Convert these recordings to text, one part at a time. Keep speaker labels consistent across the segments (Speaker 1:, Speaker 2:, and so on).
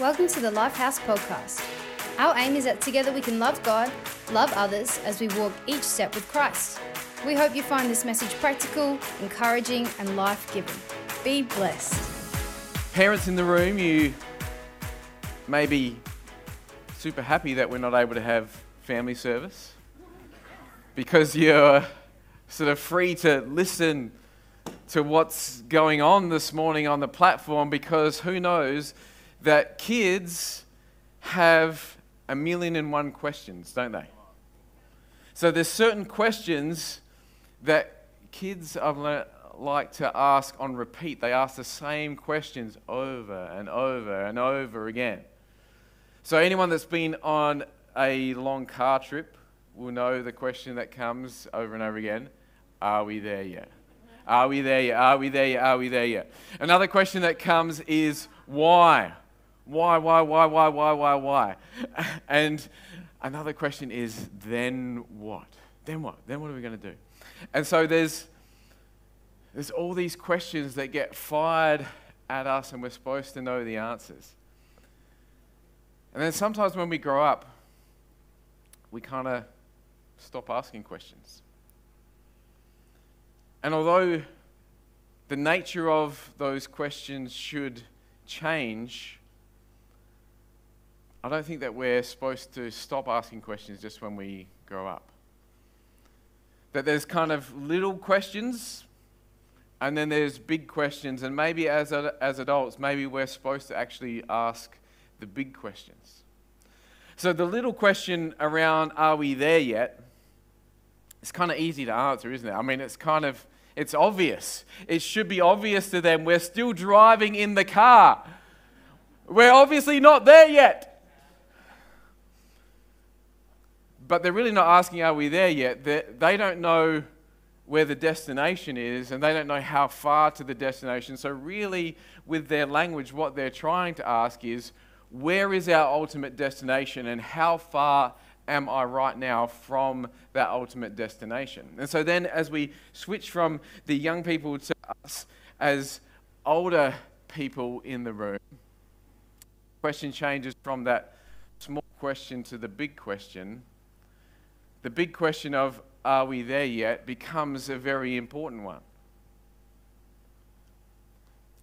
Speaker 1: Welcome to the Lifehouse Podcast. Our aim is that together we can love God, love others as we walk each step with Christ. We hope you find this message practical, encouraging, and life giving. Be blessed.
Speaker 2: Parents in the room, you may be super happy that we're not able to have family service because you're sort of free to listen to what's going on this morning on the platform because who knows that kids have a million and one questions, don't they? So there's certain questions that kids like to ask on repeat. They ask the same questions over and over and over again. So anyone that's been on a long car trip will know the question that comes over and over again, are we there yet? Are we there yet? Are we there yet? Are we there yet? Another question that comes is why? Why, why, why, why, why, why, why? And another question is then what? Then what? Then what are we going to do? And so there's, there's all these questions that get fired at us, and we're supposed to know the answers. And then sometimes when we grow up, we kind of stop asking questions. And although the nature of those questions should change, I don't think that we're supposed to stop asking questions just when we grow up. That there's kind of little questions and then there's big questions, and maybe as, as adults, maybe we're supposed to actually ask the big questions. So the little question around, are we there yet? It's kind of easy to answer, isn't it? I mean, it's kind of, it's obvious. It should be obvious to them. We're still driving in the car. We're obviously not there yet. But they're really not asking, Are we there yet? They're, they do not know where the destination is and they don't know how far to the destination. So, really, with their language, what they're trying to ask is, Where is our ultimate destination and how far am I right now from that ultimate destination? And so, then as we switch from the young people to us as older people in the room, the question changes from that small question to the big question the big question of are we there yet becomes a very important one.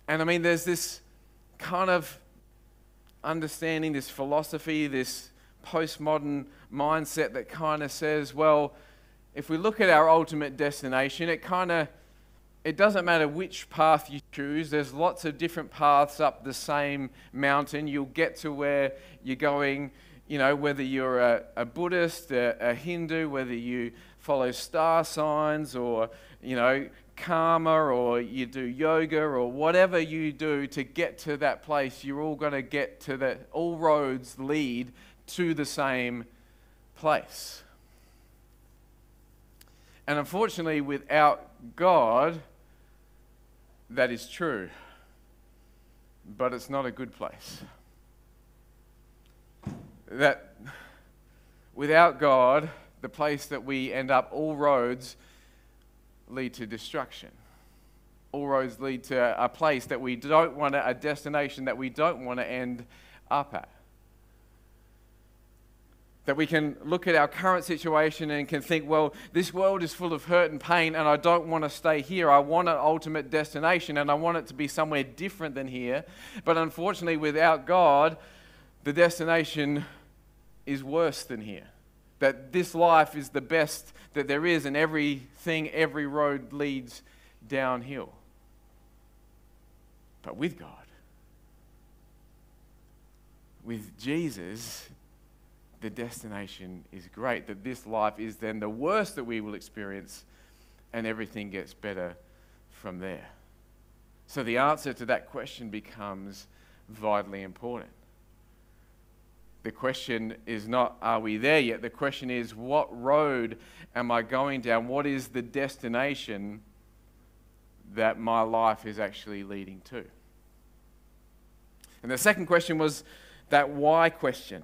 Speaker 2: And I mean, there's this kind of understanding, this philosophy, this postmodern mindset that kind of says, well, if we look at our ultimate destination, it kind of it doesn't matter which path you choose. There's lots of different paths up the same mountain. You'll get to where you're going you know, whether you're a, a Buddhist, a, a, Hindu, whether you follow star signs or, you know, karma or you do yoga or whatever you do to get to that place, you're all going to get to that, all roads lead to the same place. And unfortunately, without God, that is true. But it's not a good place that without God, the place that we end up, all roads lead to destruction. All roads lead to a place that we don't want to, a destination that we don't want to end up at. That we can look at our current situation and can think, well, this world is full of hurt and pain, and I don't want to stay here. I want an ultimate destination, and I want it to be somewhere different than here. But unfortunately, without God, the destination is worse than here. That this life is the best that there is, and everything, every road leads downhill. But with God, with Jesus, the destination is great. That this life is then the worst that we will experience, and everything gets better from there. So the answer to that question becomes vitally important. The question is not, are we there yet? The question is, what road am I going down? What is the destination that my life is actually leading to? And the second question was that why question.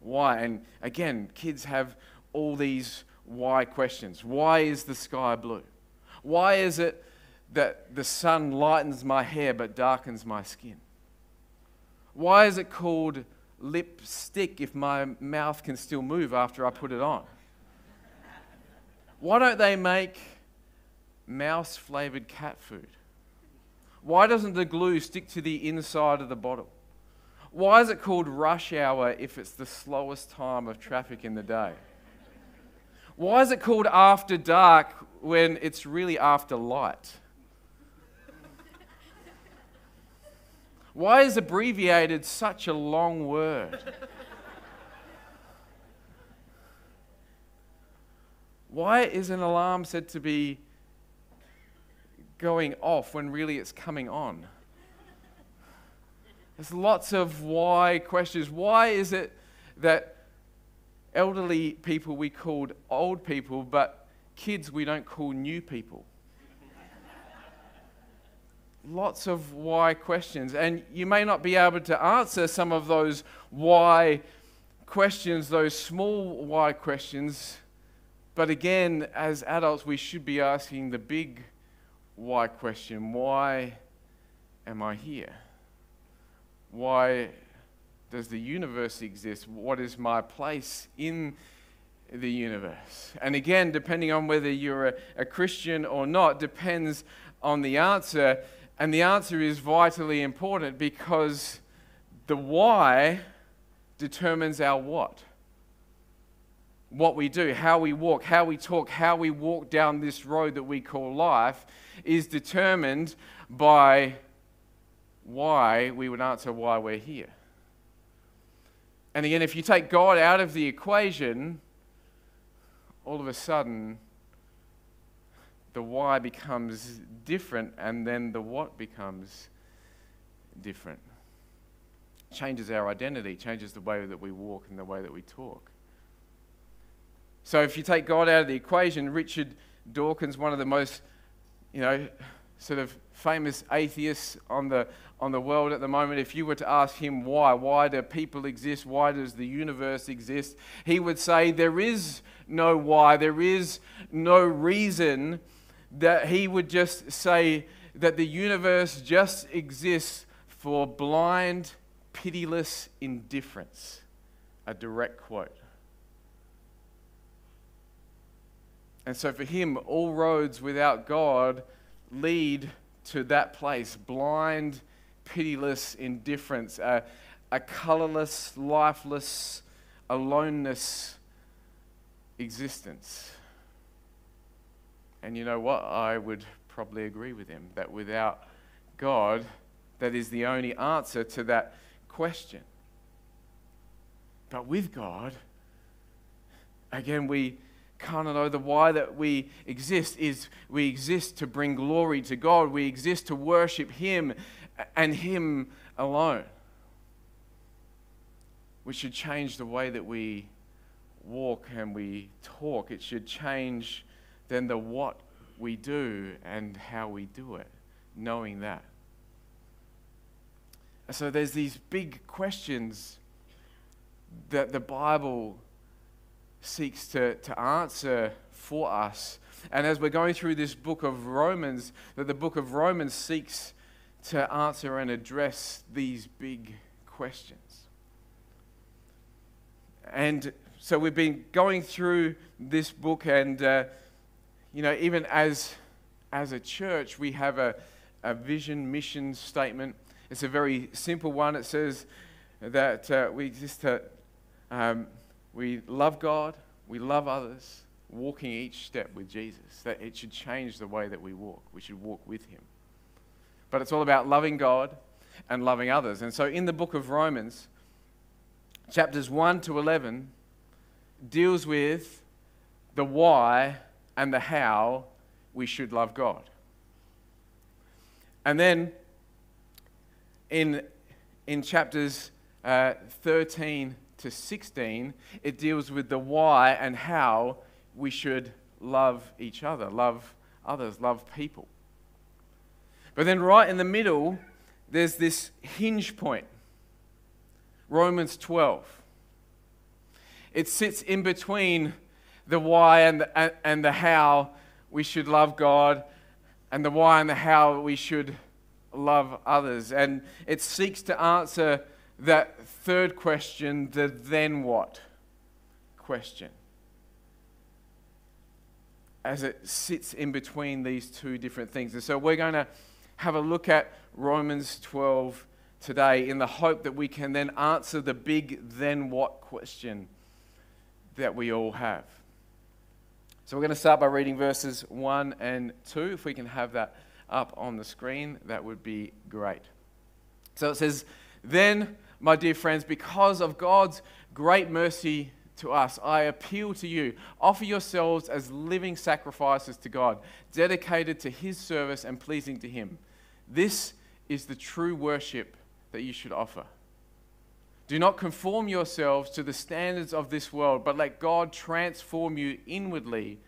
Speaker 2: Why? And again, kids have all these why questions. Why is the sky blue? Why is it that the sun lightens my hair but darkens my skin? Why is it called lipstick if my mouth can still move after I put it on? Why don't they make mouse flavored cat food? Why doesn't the glue stick to the inside of the bottle? Why is it called rush hour if it's the slowest time of traffic in the day? Why is it called after dark when it's really after light? Why is abbreviated such a long word? Why is an alarm said to be going off when really it's coming on? There's lots of why questions. Why is it that elderly people we called old people, but kids we don't call new people? Lots of why questions. And you may not be able to answer some of those why questions, those small why questions. But again, as adults, we should be asking the big why question why am I here? Why does the universe exist? What is my place in the universe? And again, depending on whether you're a, a Christian or not, depends on the answer. And the answer is vitally important because the why determines our what. What we do, how we walk, how we talk, how we walk down this road that we call life is determined by why we would answer why we're here. And again, if you take God out of the equation, all of a sudden, the why becomes different and then the what becomes different. Changes our identity, changes the way that we walk and the way that we talk. So if you take God out of the equation, Richard Dawkins, one of the most, you know, sort of famous atheists on the, on the world at the moment, if you were to ask him why, why do people exist, why does the universe exist, he would say there is no why, there is no reason that he would just say that the universe just exists for blind, pitiless indifference. A direct quote. And so for him, all roads without God lead to that place blind, pitiless indifference, a, a colorless, lifeless, aloneness existence. And you know what? I would probably agree with him that without God, that is the only answer to that question. But with God, again, we kind of know the why that we exist is we exist to bring glory to God. We exist to worship Him and Him alone. We should change the way that we walk and we talk. It should change than the what we do and how we do it, knowing that. So there's these big questions that the Bible seeks to, to answer for us. And as we're going through this book of Romans, that the book of Romans seeks to answer and address these big questions. And so we've been going through this book and uh, you know, even as, as a church, we have a, a vision mission statement. It's a very simple one. It says that uh, we exist to, um, we love God, we love others, walking each step with Jesus. That it should change the way that we walk. We should walk with Him. But it's all about loving God and loving others. And so in the book of Romans, chapters 1 to 11 deals with the why and the how we should love God. And then in, in chapters uh, 13 to 16, it deals with the why and how we should love each other, love others, love people. But then, right in the middle, there's this hinge point Romans 12. It sits in between the why and the, and the how we should love God, and the why and the how we should love others. And it seeks to answer that third question, the then what question, as it sits in between these two different things. And so we're going to have a look at Romans 12 today in the hope that we can then answer the big then what question that we all have. So we're going to start by reading verses 1 and 2. If we can have that up on the screen, that would be great. So it says, Then, my dear friends, because of God's great mercy to us, I appeal to you offer yourselves as living sacrifices to God, dedicated to His service and pleasing to Him. This is the true worship that you should offer. Do not conform yourselves to the standards of this world, but let God transform you inwardly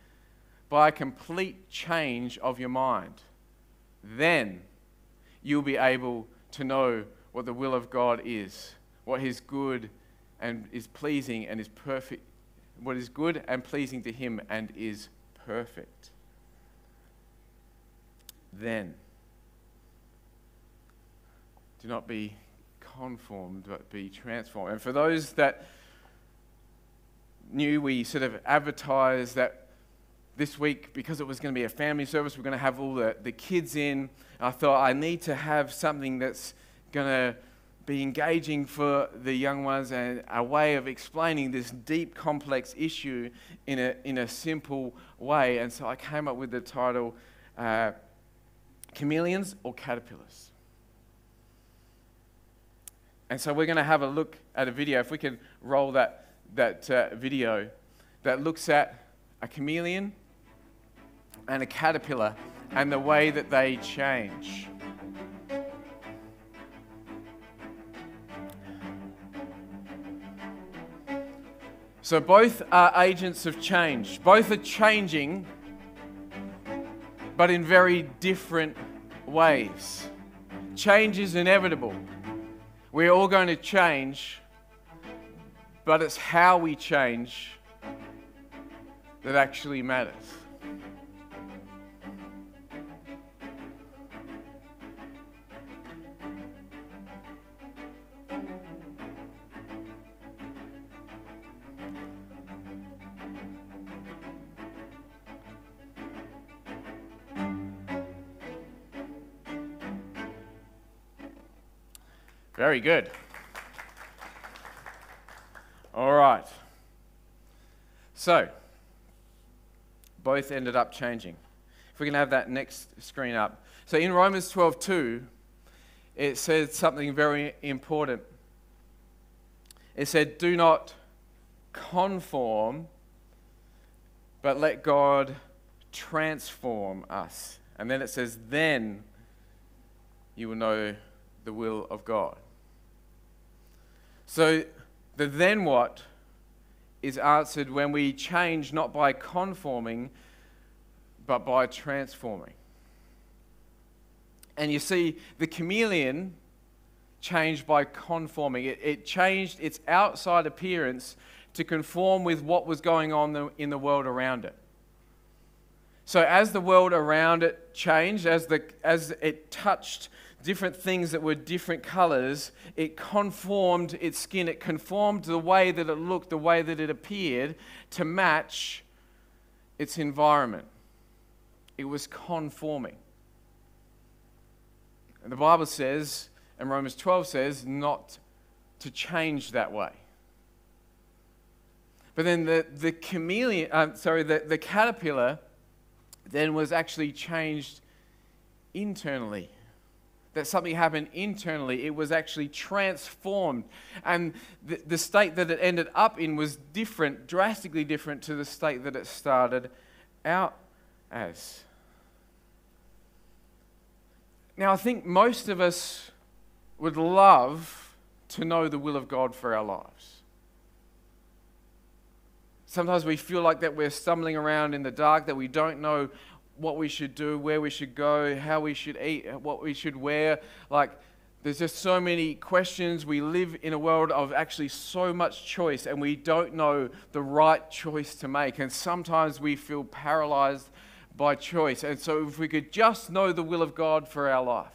Speaker 2: by a complete change of your mind. Then you'll be able to know what the will of God is, what His good and is pleasing and is perfect, what is good and pleasing to Him and is perfect. Then do not be conformed, but be transformed. And for those that knew, we sort of advertised that this week, because it was going to be a family service, we're going to have all the, the kids in. I thought I need to have something that's going to be engaging for the young ones and a way of explaining this deep, complex issue in a, in a simple way. And so I came up with the title uh, Chameleons or Caterpillars. And so we're going to have a look at a video, if we can roll that, that uh, video, that looks at a chameleon and a caterpillar and the way that they change. So both are agents of change. Both are changing, but in very different ways. Change is inevitable. We're all going to change, but it's how we change that actually matters. Very good. All right. So, both ended up changing. If we can have that next screen up. So in Romans 12:2, it says something very important. It said, "Do not conform, but let God transform us." And then it says, "Then you will know the will of God." So the then what is answered when we change not by conforming, but by transforming. And you see, the chameleon changed by conforming. It, it changed its outside appearance to conform with what was going on in the world around it. So, as the world around it changed, as, the, as it touched different things that were different colors, it conformed its skin, it conformed the way that it looked, the way that it appeared to match its environment. It was conforming. And the Bible says, and Romans 12 says, not to change that way. But then the, the chameleon, uh, sorry, the, the caterpillar then was actually changed internally that something happened internally. It was actually transformed. And the, the state that it ended up in was different, drastically different to the state that it started out as. Now, I think most of us would love to know the will of God for our lives. Sometimes we feel like that we're stumbling around in the dark, that we don't know what we should do, where we should go, how we should eat, what we should wear. Like, there's just so many questions. We live in a world of actually so much choice, and we don't know the right choice to make. And sometimes we feel paralyzed by choice. And so, if we could just know the will of God for our life,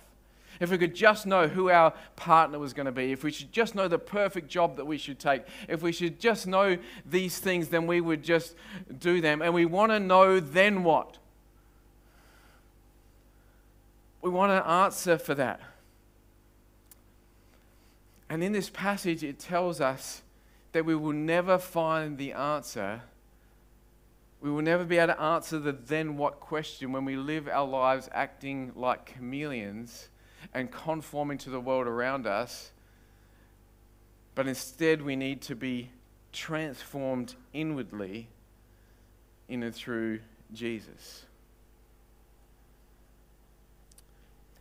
Speaker 2: if we could just know who our partner was going to be, if we should just know the perfect job that we should take, if we should just know these things, then we would just do them. And we want to know then what? We want an answer for that. And in this passage, it tells us that we will never find the answer. We will never be able to answer the then what question when we live our lives acting like chameleons and conforming to the world around us. But instead, we need to be transformed inwardly in and through Jesus.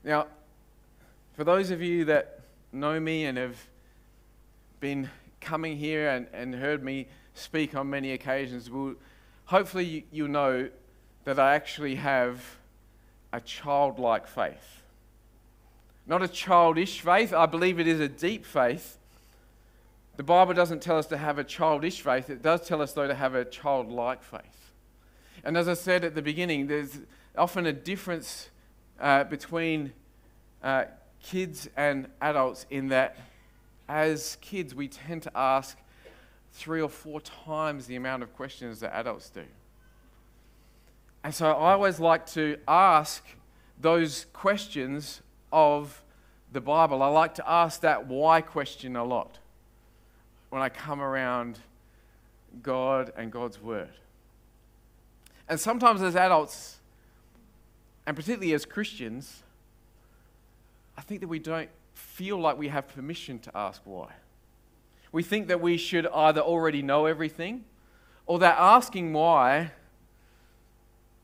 Speaker 2: Now, for those of you that know me and have been coming here and, and heard me speak on many occasions, hopefully you, you know that I actually have a childlike faith. Not a childish faith, I believe it is a deep faith. The Bible doesn't tell us to have a childish faith, it does tell us, though, to have a childlike faith. And as I said at the beginning, there's often a difference uh, between uh, kids and adults in that as kids, we tend to ask three or four times the amount of questions that adults do. And so I always like to ask those questions of the Bible. I like to ask that why question a lot when I come around God and God's Word. And sometimes as adults, and particularly as Christians, I think that we don't feel like we have permission to ask why. We think that we should either already know everything or that asking why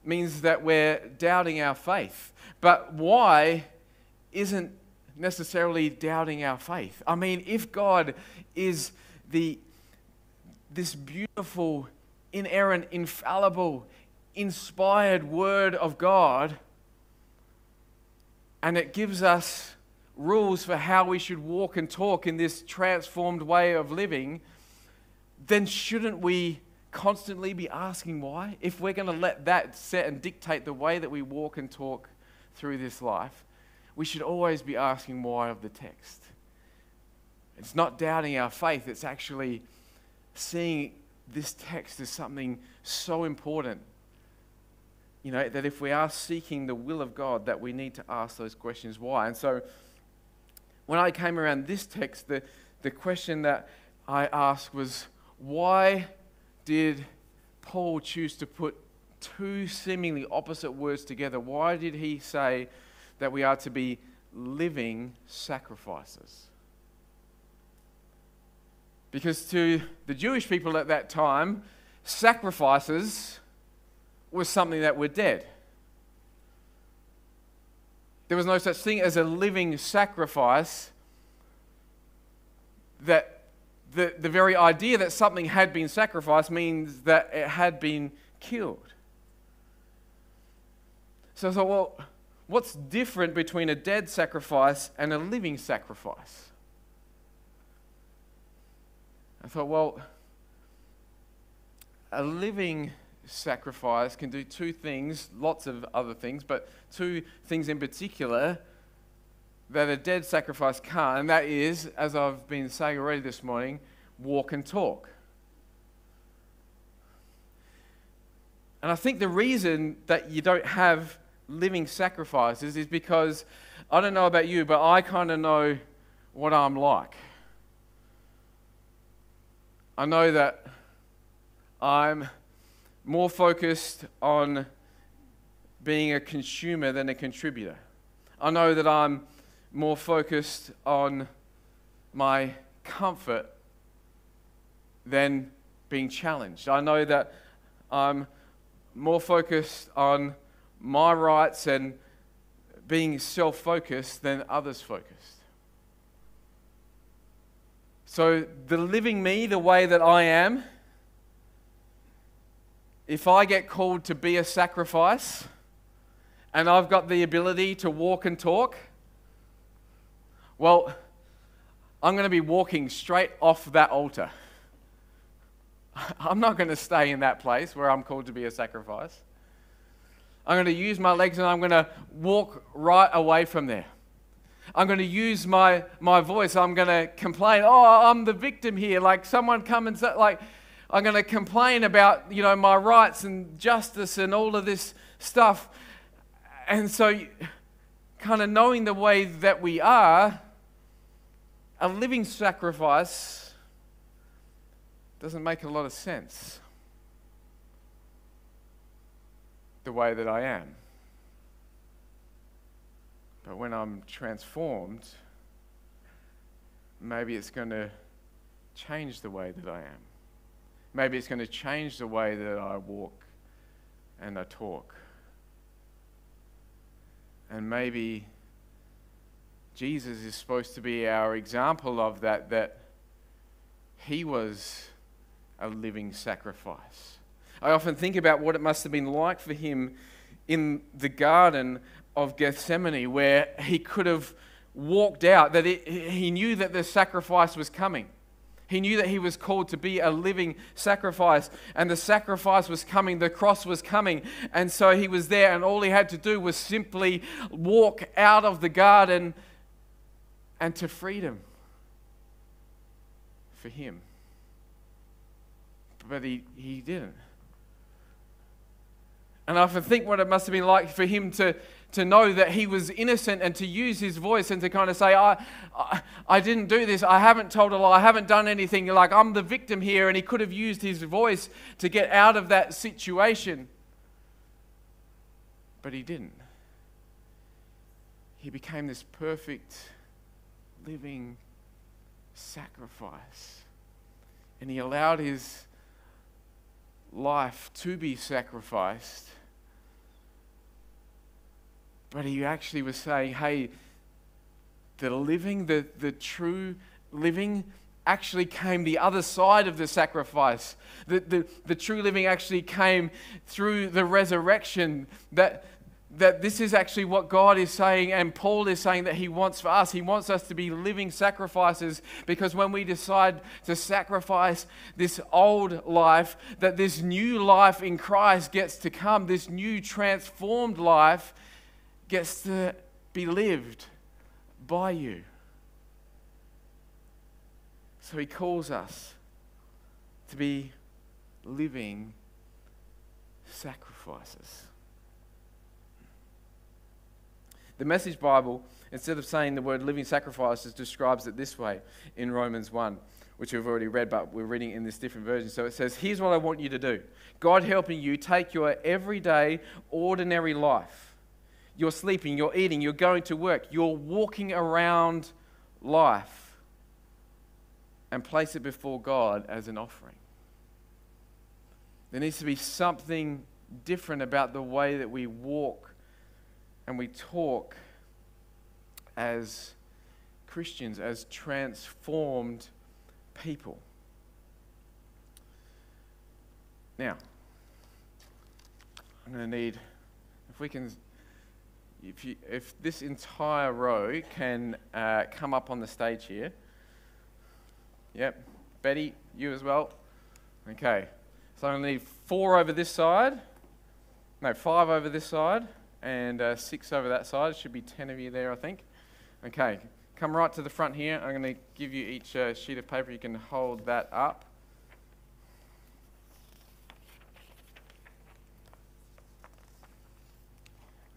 Speaker 2: means that we're doubting our faith. But why isn't necessarily doubting our faith. I mean, if God is the this beautiful, inerrant, infallible, inspired word of God, and it gives us rules for how we should walk and talk in this transformed way of living, then shouldn't we constantly be asking why? If we're going to let that set and dictate the way that we walk and talk through this life, we should always be asking why of the text. It's not doubting our faith, it's actually seeing this text as something so important you know, that if we are seeking the will of God, that we need to ask those questions why. And so when I came around this text, the, the question that I asked was why did Paul choose to put two seemingly opposite words together? Why did he say that we are to be living sacrifices? Because to the Jewish people at that time, sacrifices was something that were dead. There was no such thing as a living sacrifice. That the, the very idea that something had been sacrificed means that it had been killed. So I thought, well, what's different between a dead sacrifice and a living sacrifice? I thought, well, a living sacrifice can do two things, lots of other things, but two things in particular that a dead sacrifice can't, and that is, as I've been saying already this morning, walk and talk. And I think the reason that you don't have living sacrifices is because I don't know about you, but I kind of know what I'm like. I know that I'm more focused on being a consumer than a contributor. I know that I'm more focused on my comfort than being challenged. I know that I'm more focused on my rights and being self focused than others focused. So, the living me the way that I am if I get called to be a sacrifice and I've got the ability to walk and talk, well, I'm going to be walking straight off that altar. I'm not going to stay in that place where I'm called to be a sacrifice. I'm going to use my legs and I'm going to walk right away from there. I'm going to use my, my voice. I'm going to complain. Oh, I'm the victim here. Like someone come and say, like, I'm going to complain about, you know, my rights and justice and all of this stuff. And so, kind of knowing the way that we are, a living sacrifice doesn't make a lot of sense. The way that I am. But when I'm transformed, maybe it's going to change the way that I am. Maybe it's going to change the way that I walk and I talk. And maybe Jesus is supposed to be our example of that, that he was a living sacrifice. I often think about what it must have been like for him in the garden of Gethsemane, where he could have walked out, that it, he knew that the sacrifice was coming. He knew that he was called to be a living sacrifice, and the sacrifice was coming, the cross was coming. And so he was there, and all he had to do was simply walk out of the garden and to freedom for him. But he, he didn't. And I think what it must have been like for him to, to know that he was innocent and to use his voice and to kind of say, I, I, I, didn't do this. I haven't told a lie. I haven't done anything. Like, I'm the victim here. And he could have used his voice to get out of that situation. But he didn't. He became this perfect, living sacrifice. And he allowed his life to be sacrificed but he actually was saying, hey, the living, the, the true living, actually came the other side of the sacrifice. The, the, the true living actually came through the resurrection. That, that this is actually what God is saying, and Paul is saying that he wants for us. He wants us to be living sacrifices because when we decide to sacrifice this old life, that this new life in Christ gets to come, this new transformed life gets to be lived by you. So he calls us to be living sacrifices. The Message Bible, instead of saying the word living sacrifices, describes it this way in Romans 1, which we've already read, but we're reading in this different version. So it says, Here's what I want you to do God helping you take your everyday, ordinary life you're sleeping, you're eating, you're going to work, you're walking around life and place it before God as an offering. There needs to be something different about the way that we walk and we talk as Christians, as transformed people. Now, I'm going to need, if we can if, you, if this entire row can uh, come up on the stage here. Yep. Betty, you as well. Okay. So I'm going to need four over this side. No, five over this side. And uh, six over that side. Should be ten of you there, I think. Okay. Come right to the front here. I'm going to give you each uh, sheet of paper. You can hold that up.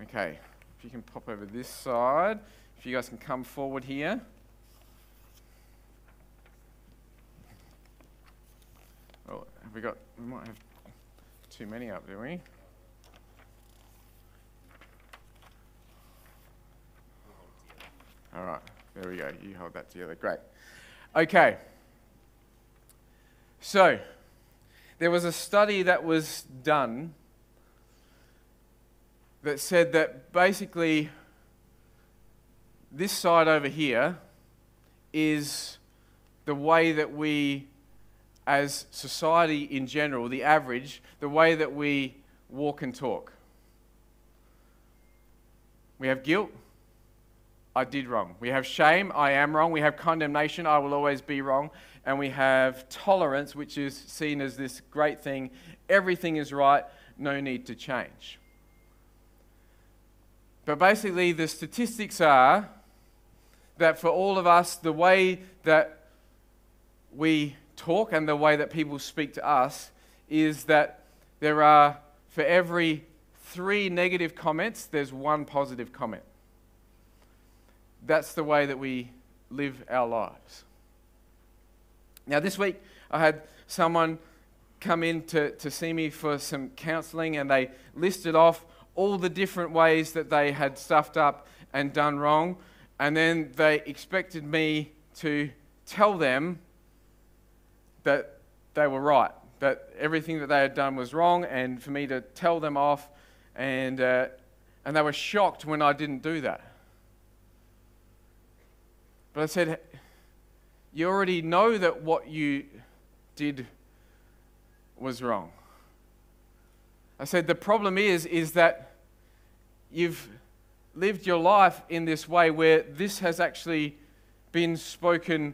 Speaker 2: Okay if you can pop over this side. If you guys can come forward here. Oh, have we got, we might have too many up, do we? All right, there we go. You hold that together. Great. Okay. So, there was a study that was done that said that basically this side over here is the way that we, as society in general, the average, the way that we walk and talk. We have guilt. I did wrong. We have shame. I am wrong. We have condemnation. I will always be wrong. And we have tolerance, which is seen as this great thing. Everything is right. No need to change. But basically, the statistics are that for all of us, the way that we talk and the way that people speak to us is that there are, for every three negative comments, there's one positive comment. That's the way that we live our lives. Now, this week, I had someone come in to, to see me for some counseling, and they listed off all the different ways that they had stuffed up and done wrong. And then they expected me to tell them that they were right, that everything that they had done was wrong, and for me to tell them off. And, uh, and they were shocked when I didn't do that. But I said, You already know that what you did was wrong. I said, The problem is, is that you've lived your life in this way where this has actually been spoken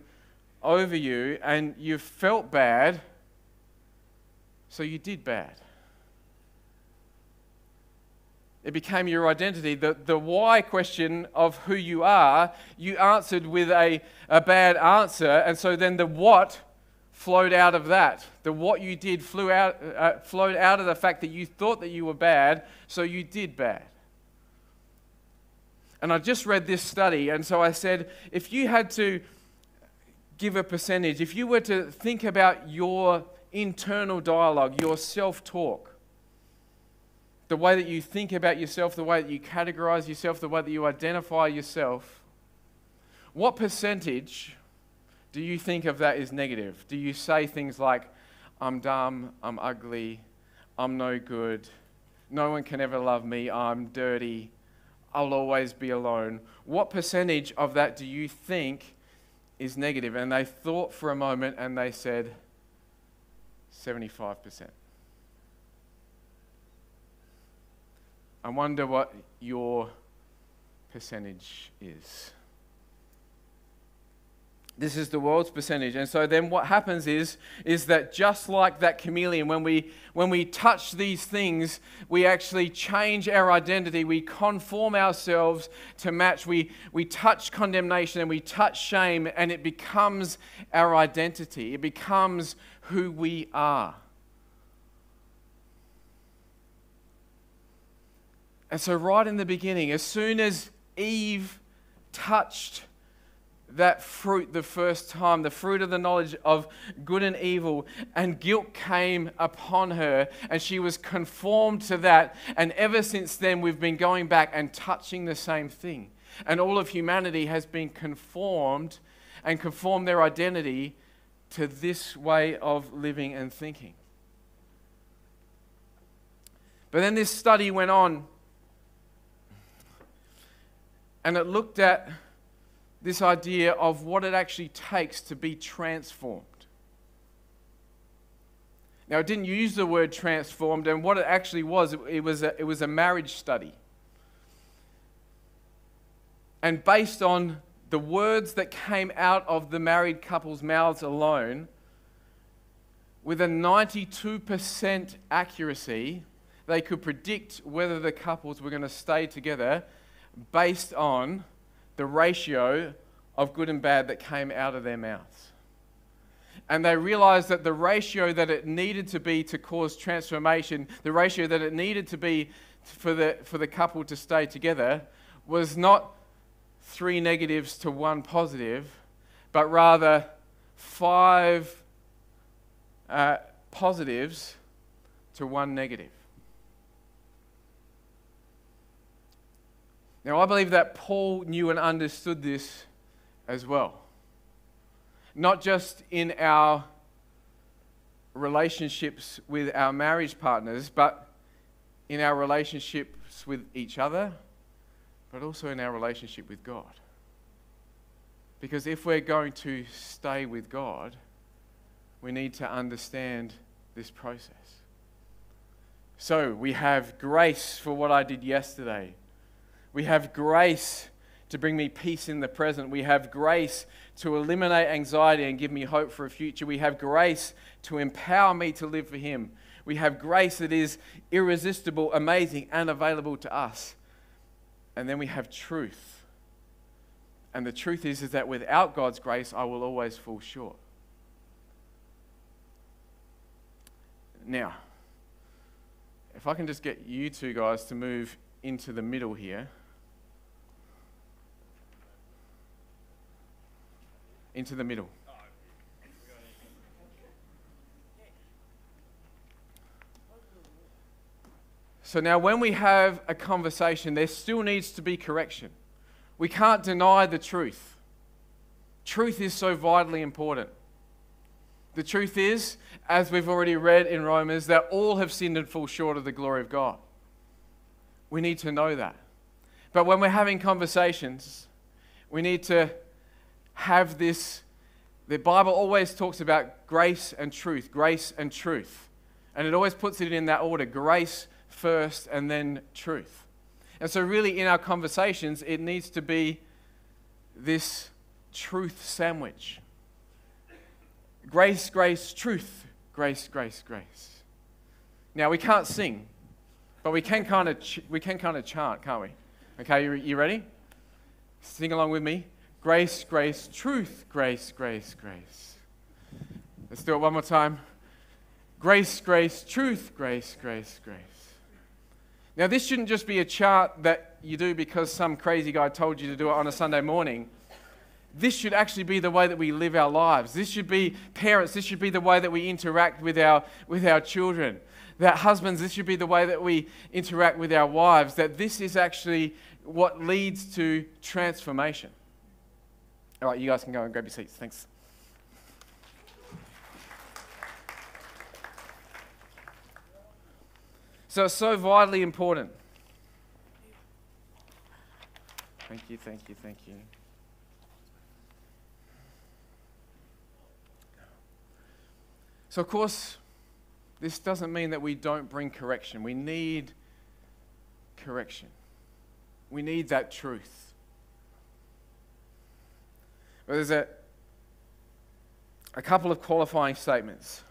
Speaker 2: over you and you've felt bad, so you did bad. It became your identity. The, the why question of who you are, you answered with a, a bad answer, and so then the what flowed out of that. The what you did flew out, uh, flowed out of the fact that you thought that you were bad, so you did bad. And I just read this study, and so I said, if you had to give a percentage, if you were to think about your internal dialogue, your self talk, the way that you think about yourself, the way that you categorize yourself, the way that you identify yourself, what percentage do you think of that is negative? Do you say things like, I'm dumb, I'm ugly, I'm no good, no one can ever love me, I'm dirty, I'll always be alone. What percentage of that do you think is negative? And they thought for a moment and they said 75%. I wonder what your percentage is. This is the world's percentage. And so then what happens is, is that just like that chameleon, when we, when we touch these things, we actually change our identity. We conform ourselves to match. We, we touch condemnation and we touch shame, and it becomes our identity. It becomes who we are. And so, right in the beginning, as soon as Eve touched that fruit the first time, the fruit of the knowledge of good and evil, and guilt came upon her, and she was conformed to that. And ever since then, we've been going back and touching the same thing. And all of humanity has been conformed and conformed their identity to this way of living and thinking. But then this study went on, and it looked at this idea of what it actually takes to be transformed. Now, it didn't use the word transformed, and what it actually was, it, was, a, it was a marriage study. And based on the words that came out of the married couple's mouths alone, with a 92% accuracy, they could predict whether the couples were going to stay together based on the ratio of good and bad that came out of their mouths. And they realized that the ratio that it needed to be to cause transformation, the ratio that it needed to be for the, for the couple to stay together, was not three negatives to one positive, but rather five uh, positives to one negative. Now, I believe that Paul knew and understood this as well. Not just in our relationships with our marriage partners, but in our relationships with each other, but also in our relationship with God. Because if we're going to stay with God, we need to understand this process. So we have grace for what I did yesterday we have grace to bring me peace in the present. We have grace to eliminate anxiety and give me hope for a future. We have grace to empower me to live for Him. We have grace that is irresistible, amazing, and available to us. And then we have truth. And the truth is, is that without God's grace, I will always fall short. Now, if I can just get you two guys to move into the middle here. Into the middle. So now, when we have a conversation, there still needs to be correction. We can't deny the truth. Truth is so vitally important. The truth is, as we've already read in Romans, that all have sinned and fall short of the glory of God. We need to know that. But when we're having conversations, we need to have this. The Bible always talks about grace and truth, grace and truth. And it always puts it in that order grace first and then truth. And so, really, in our conversations, it needs to be this truth sandwich grace, grace, truth, grace, grace, grace. Now, we can't sing, but we can kind of ch- we can kind of chant, can't we? Okay, you, you ready? Sing along with me. Grace, grace, truth, grace, grace, grace. Let's do it one more time. Grace, grace, truth, grace, grace, grace. Now, this shouldn't just be a chart that you do because some crazy guy told you to do it on a Sunday morning. This should actually be the way that we live our lives. This should be parents, this should be the way that we interact with our, with our children that husbands, this should be the way that we interact with our wives, that this is actually what leads to transformation. All right, you guys can go and grab your seats. Thanks. So it's so vitally important. Thank you, thank you, thank you. So, of course, this doesn't mean that we don't bring correction. We need correction. We need that truth. But there's a, a couple of qualifying statements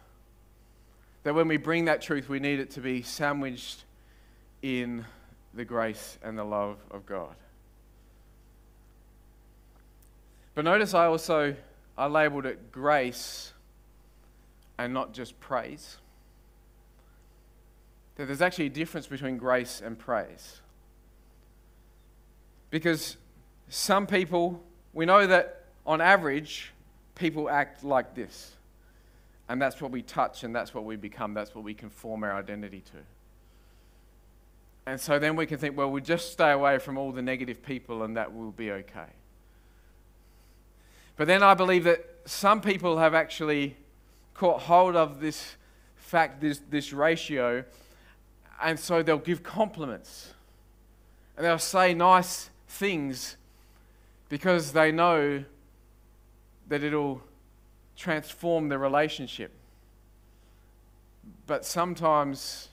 Speaker 2: that when we bring that truth, we need it to be sandwiched in the grace and the love of God. But notice I also I labeled it grace and not just praise that there's actually a difference between grace and praise. Because some people, we know that on average, people act like this. And that's what we touch and that's what we become. That's what we conform our identity to. And so then we can think, well, we'll just stay away from all the negative people and that will be okay. But then I believe that some people have actually caught hold of this fact, this, this ratio, and so they'll give compliments and they'll say nice things because they know that it'll transform the relationship. But sometimes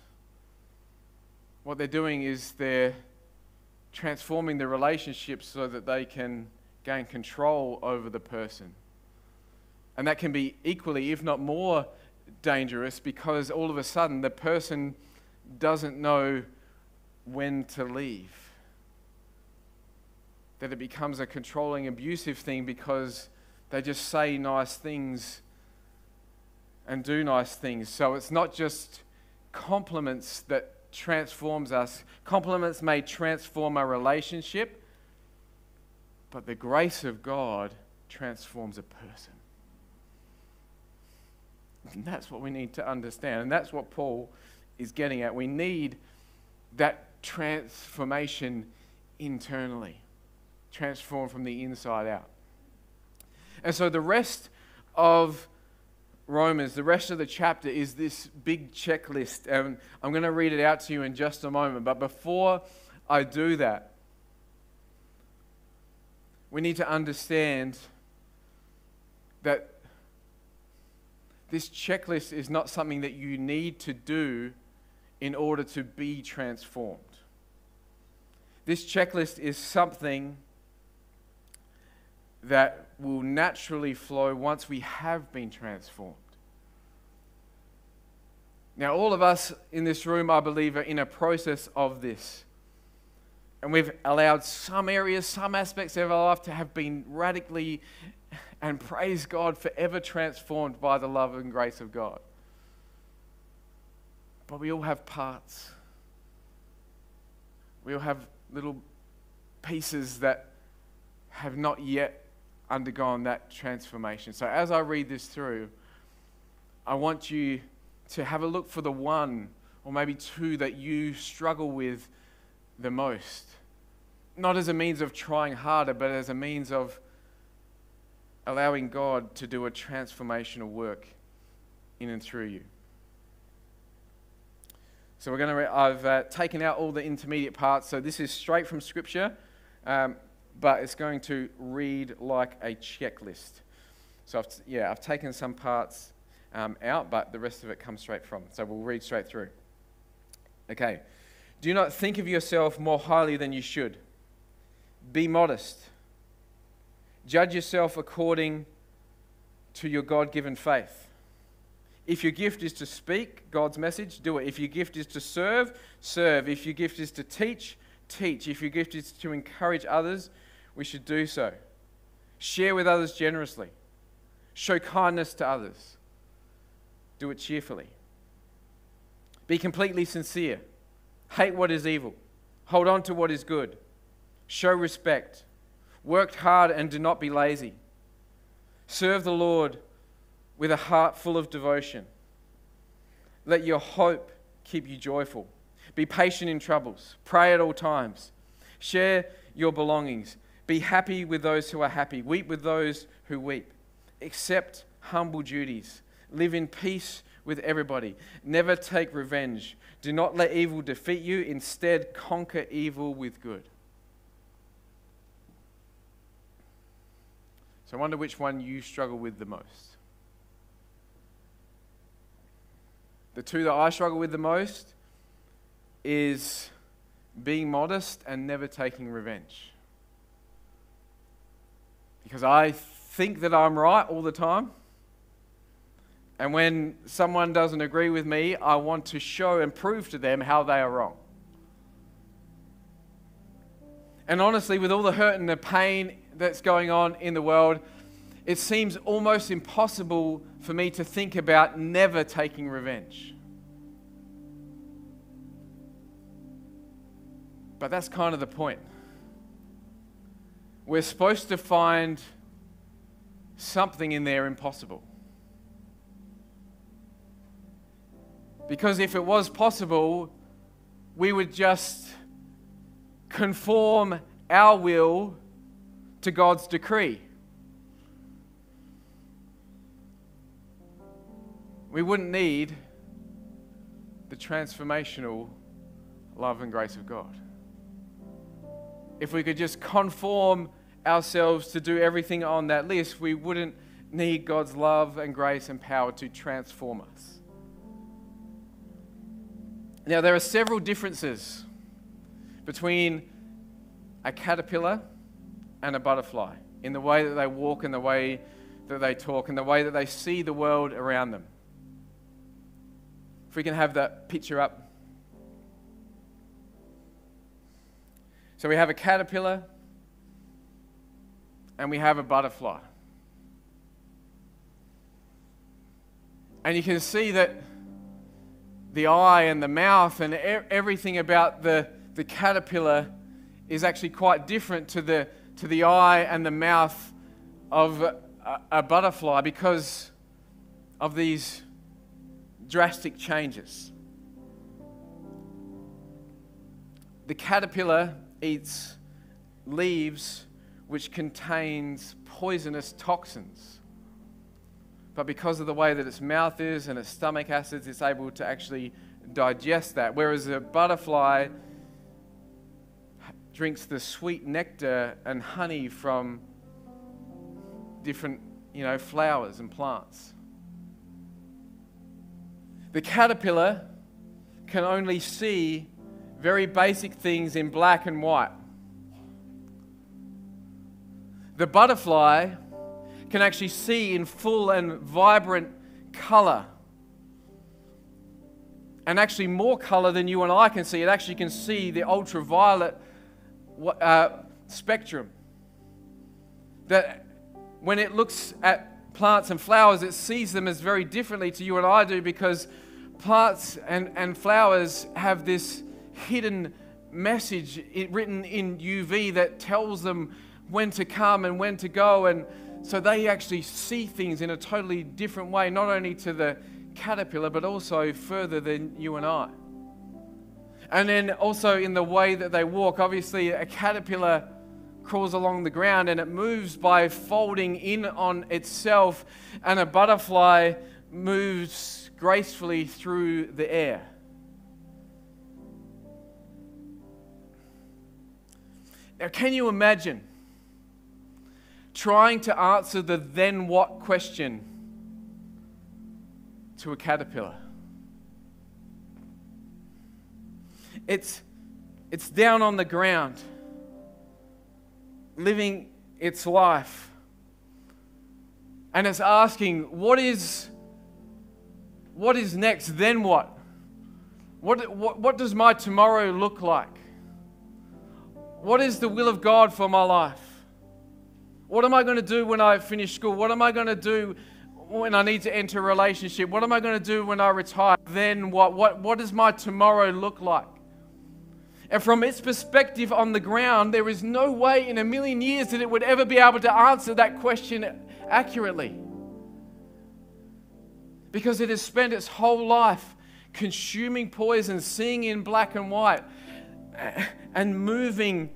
Speaker 2: what they're doing is they're transforming the relationship so that they can gain control over the person. And that can be equally, if not more, dangerous because all of a sudden the person doesn't know when to leave. That it becomes a controlling, abusive thing because they just say nice things and do nice things. So it's not just compliments that transforms us. Compliments may transform our relationship, but the grace of God transforms a person. And that's what we need to understand. And that's what Paul is getting at. We need that transformation internally, transform from the inside out. And so the rest of Romans, the rest of the chapter is this big checklist. And I'm going to read it out to you in just a moment. But before I do that, we need to understand that this checklist is not something that you need to do in order to be transformed. This checklist is something that will naturally flow once we have been transformed. Now, all of us in this room, I believe, are in a process of this. And we've allowed some areas, some aspects of our life to have been radically and praise God forever transformed by the love and grace of God. But we all have parts. We all have little pieces that have not yet undergone that transformation. So as I read this through, I want you to have a look for the one or maybe two that you struggle with the most. Not as a means of trying harder, but as a means of allowing God to do a transformational work in and through you. So we're going to. I've uh, taken out all the intermediate parts. So this is straight from Scripture, um, but it's going to read like a checklist. So I've yeah, I've taken some parts um, out, but the rest of it comes straight from. So we'll read straight through. Okay. Do not think of yourself more highly than you should. Be modest. Judge yourself according to your God given faith. If your gift is to speak God's message, do it. If your gift is to serve, serve. If your gift is to teach, teach. If your gift is to encourage others, we should do so. Share with others generously. Show kindness to others. Do it cheerfully. Be completely sincere. Hate what is evil. Hold on to what is good. Show respect. Work hard and do not be lazy. Serve the Lord with a heart full of devotion. Let your hope keep you joyful. Be patient in troubles. Pray at all times. Share your belongings. Be happy with those who are happy. Weep with those who weep. Accept humble duties. Live in peace with everybody. Never take revenge. Do not let evil defeat you. Instead, conquer evil with good. So I wonder which one you struggle with the most. The two that I struggle with the most is being modest and never taking revenge. Because I think that I'm right all the time. And when someone doesn't agree with me, I want to show and prove to them how they are wrong. And honestly, with all the hurt and the pain that's going on in the world, it seems almost impossible for me to think about never taking revenge. But that's kind of the point. We're supposed to find something in there impossible. Because if it was possible, we would just conform our will to God's decree. we wouldn't need the transformational love and grace of God. If we could just conform ourselves to do everything on that list, we wouldn't need God's love and grace and power to transform us. Now, there are several differences between a caterpillar and a butterfly in the way that they walk and the way that they talk and the way that they see the world around them If we can have that picture up. So we have a caterpillar and we have a butterfly. And you can see that the eye and the mouth and everything about the, the caterpillar is actually quite different to the, to the eye and the mouth of a, a butterfly because of these drastic changes. The caterpillar eats leaves which contains poisonous toxins. But because of the way that its mouth is and its stomach acids, it's able to actually digest that. Whereas a butterfly drinks the sweet nectar and honey from different, you know, flowers and plants. The caterpillar can only see very basic things in black and white. The butterfly can actually see in full and vibrant color. And actually, more color than you and I can see. It actually can see the ultraviolet uh, spectrum. That when it looks at plants and flowers, it sees them as very differently to you and I do because plants and, and flowers have this hidden message written in UV that tells them when to come and when to go. And so they actually see things in a totally different way, not only to the caterpillar, but also further than you and I. And then also in the way that they walk, obviously, a caterpillar crawls along the ground and it moves by folding in on itself, and a butterfly moves gracefully through the air. Now, can you imagine trying to answer the then what question to a caterpillar? It's, it's down on the ground, living its life. And it's asking, what is, what is next? Then what? What, what? what does my tomorrow look like? What is the will of God for my life? What am I going to do when I finish school? What am I going to do when I need to enter a relationship? What am I going to do when I retire? Then what? What, what does my tomorrow look like? And from its perspective on the ground, there is no way in a million years that it would ever be able to answer that question accurately. Because it has spent its whole life consuming poison, seeing in black and white, and moving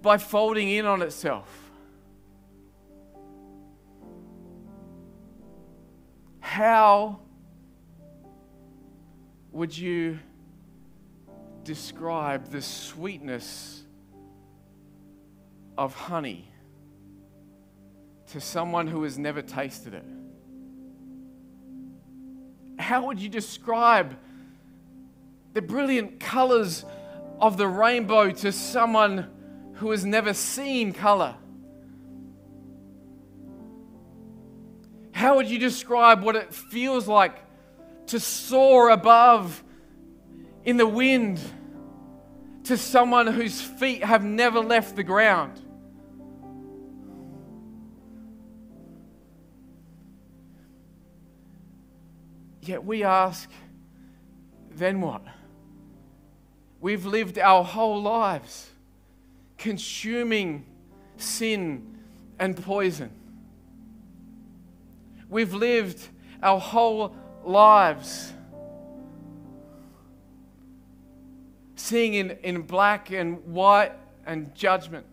Speaker 2: by folding in on itself. How would you describe the sweetness of honey to someone who has never tasted it? How would you describe the brilliant colors of the rainbow to someone who has never seen color? How would you describe what it feels like to soar above in the wind to someone whose feet have never left the ground? Yet we ask, then what? We've lived our whole lives consuming sin and poison. We've lived our whole lives seeing in, in black and white and judgment.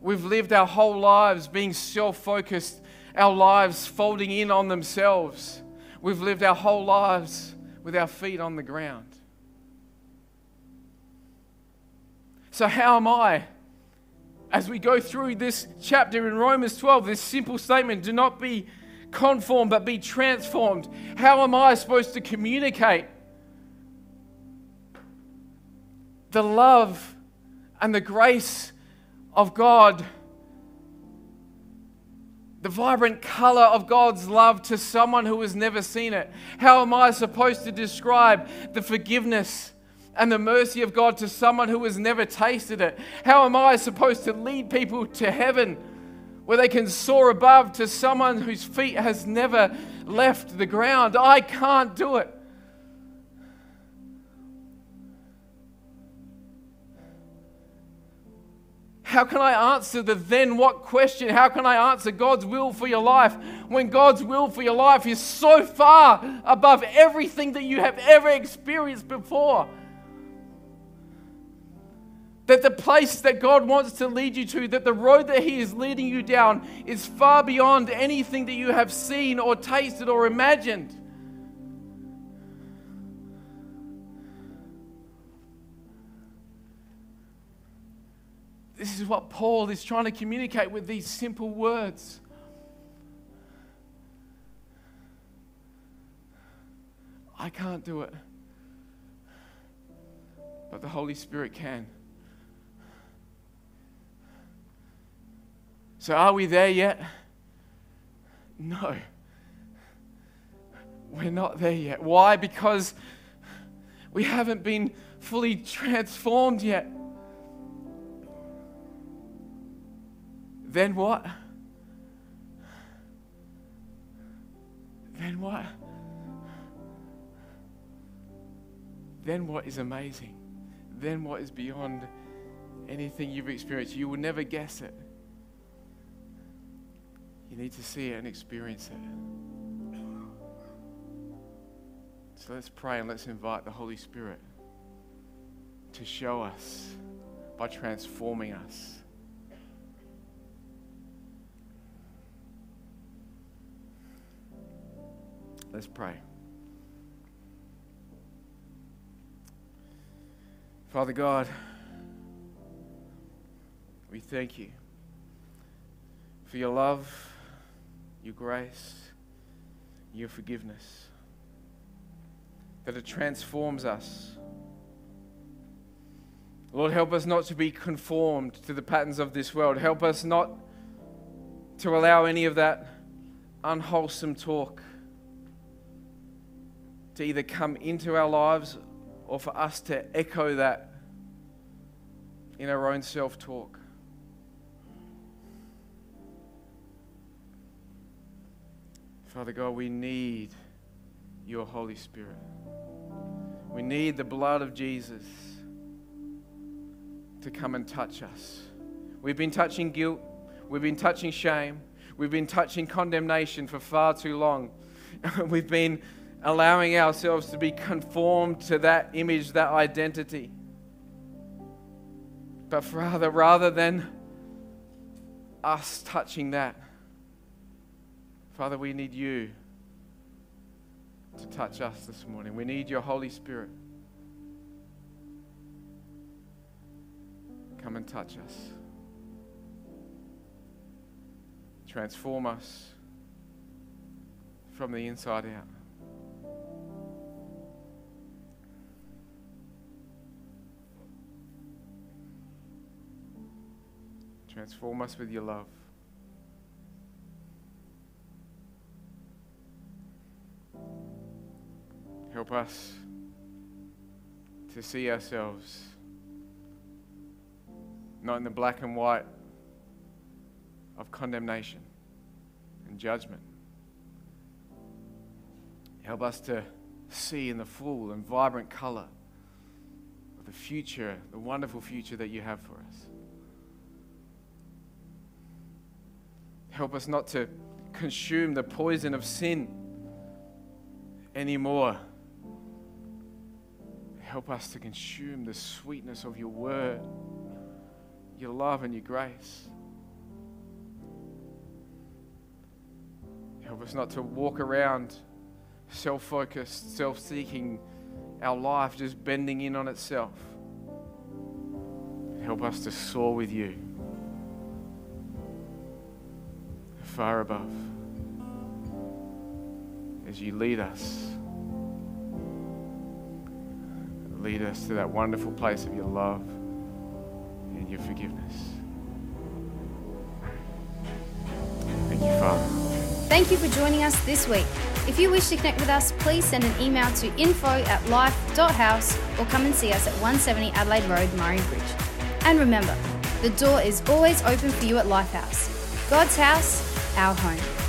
Speaker 2: We've lived our whole lives being self focused, our lives folding in on themselves. We've lived our whole lives with our feet on the ground. So, how am I? As we go through this chapter in Romans 12, this simple statement do not be conformed, but be transformed. How am I supposed to communicate the love and the grace of God? the vibrant color of God's love to someone who has never seen it? How am I supposed to describe the forgiveness and the mercy of God to someone who has never tasted it? How am I supposed to lead people to heaven where they can soar above to someone whose feet has never left the ground? I can't do it. How can I answer the then what question? How can I answer God's will for your life when God's will for your life is so far above everything that you have ever experienced before? That the place that God wants to lead you to, that the road that He is leading you down is far beyond anything that you have seen or tasted or imagined. This is what Paul is trying to communicate with these simple words. I can't do it, but the Holy Spirit can. So, are we there yet? No. We're not there yet. Why? Because we haven't been fully transformed yet. Then what? Then what? Then what is amazing? Then what is beyond anything you've experienced? You will never guess it. You need to see it and experience it. So let's pray and let's invite the Holy Spirit to show us by transforming us. Let's pray. Father God, we thank you for your love, your grace, your forgiveness, that it transforms us. Lord, help us not to be conformed to the patterns of this world. Help us not to allow any of that unwholesome talk to either come into our lives or for us to echo that in our own self talk. Father God, we need your Holy Spirit. We need the blood of Jesus to come and touch us. We've been touching guilt, we've been touching shame, we've been touching condemnation for far too long. we've been allowing ourselves to be conformed to that image, that identity. But rather, rather than us touching that, Father, we need you to touch us this morning. We need your Holy Spirit. Come and touch us. Transform us from the inside out. Transform us with your love. Help us to see ourselves not in the black and white of condemnation and judgment. Help us to see in the full and vibrant color of the future, the wonderful future that you have for us. Help us not to consume the poison of sin anymore. Help us to consume the sweetness of your word, your love, and your grace. Help us not to walk around self focused, self seeking, our life just bending in on itself. Help us to soar with you. far above as you lead us. Lead us to that wonderful place of your love and your forgiveness. Thank you, Father.
Speaker 1: Thank you for joining us this week. If you wish to connect with us, please send an email to info at life.house or come and see us at 170 Adelaide Road, Murray Bridge. And remember, the door is always open for you at Lifehouse. God's house, our home.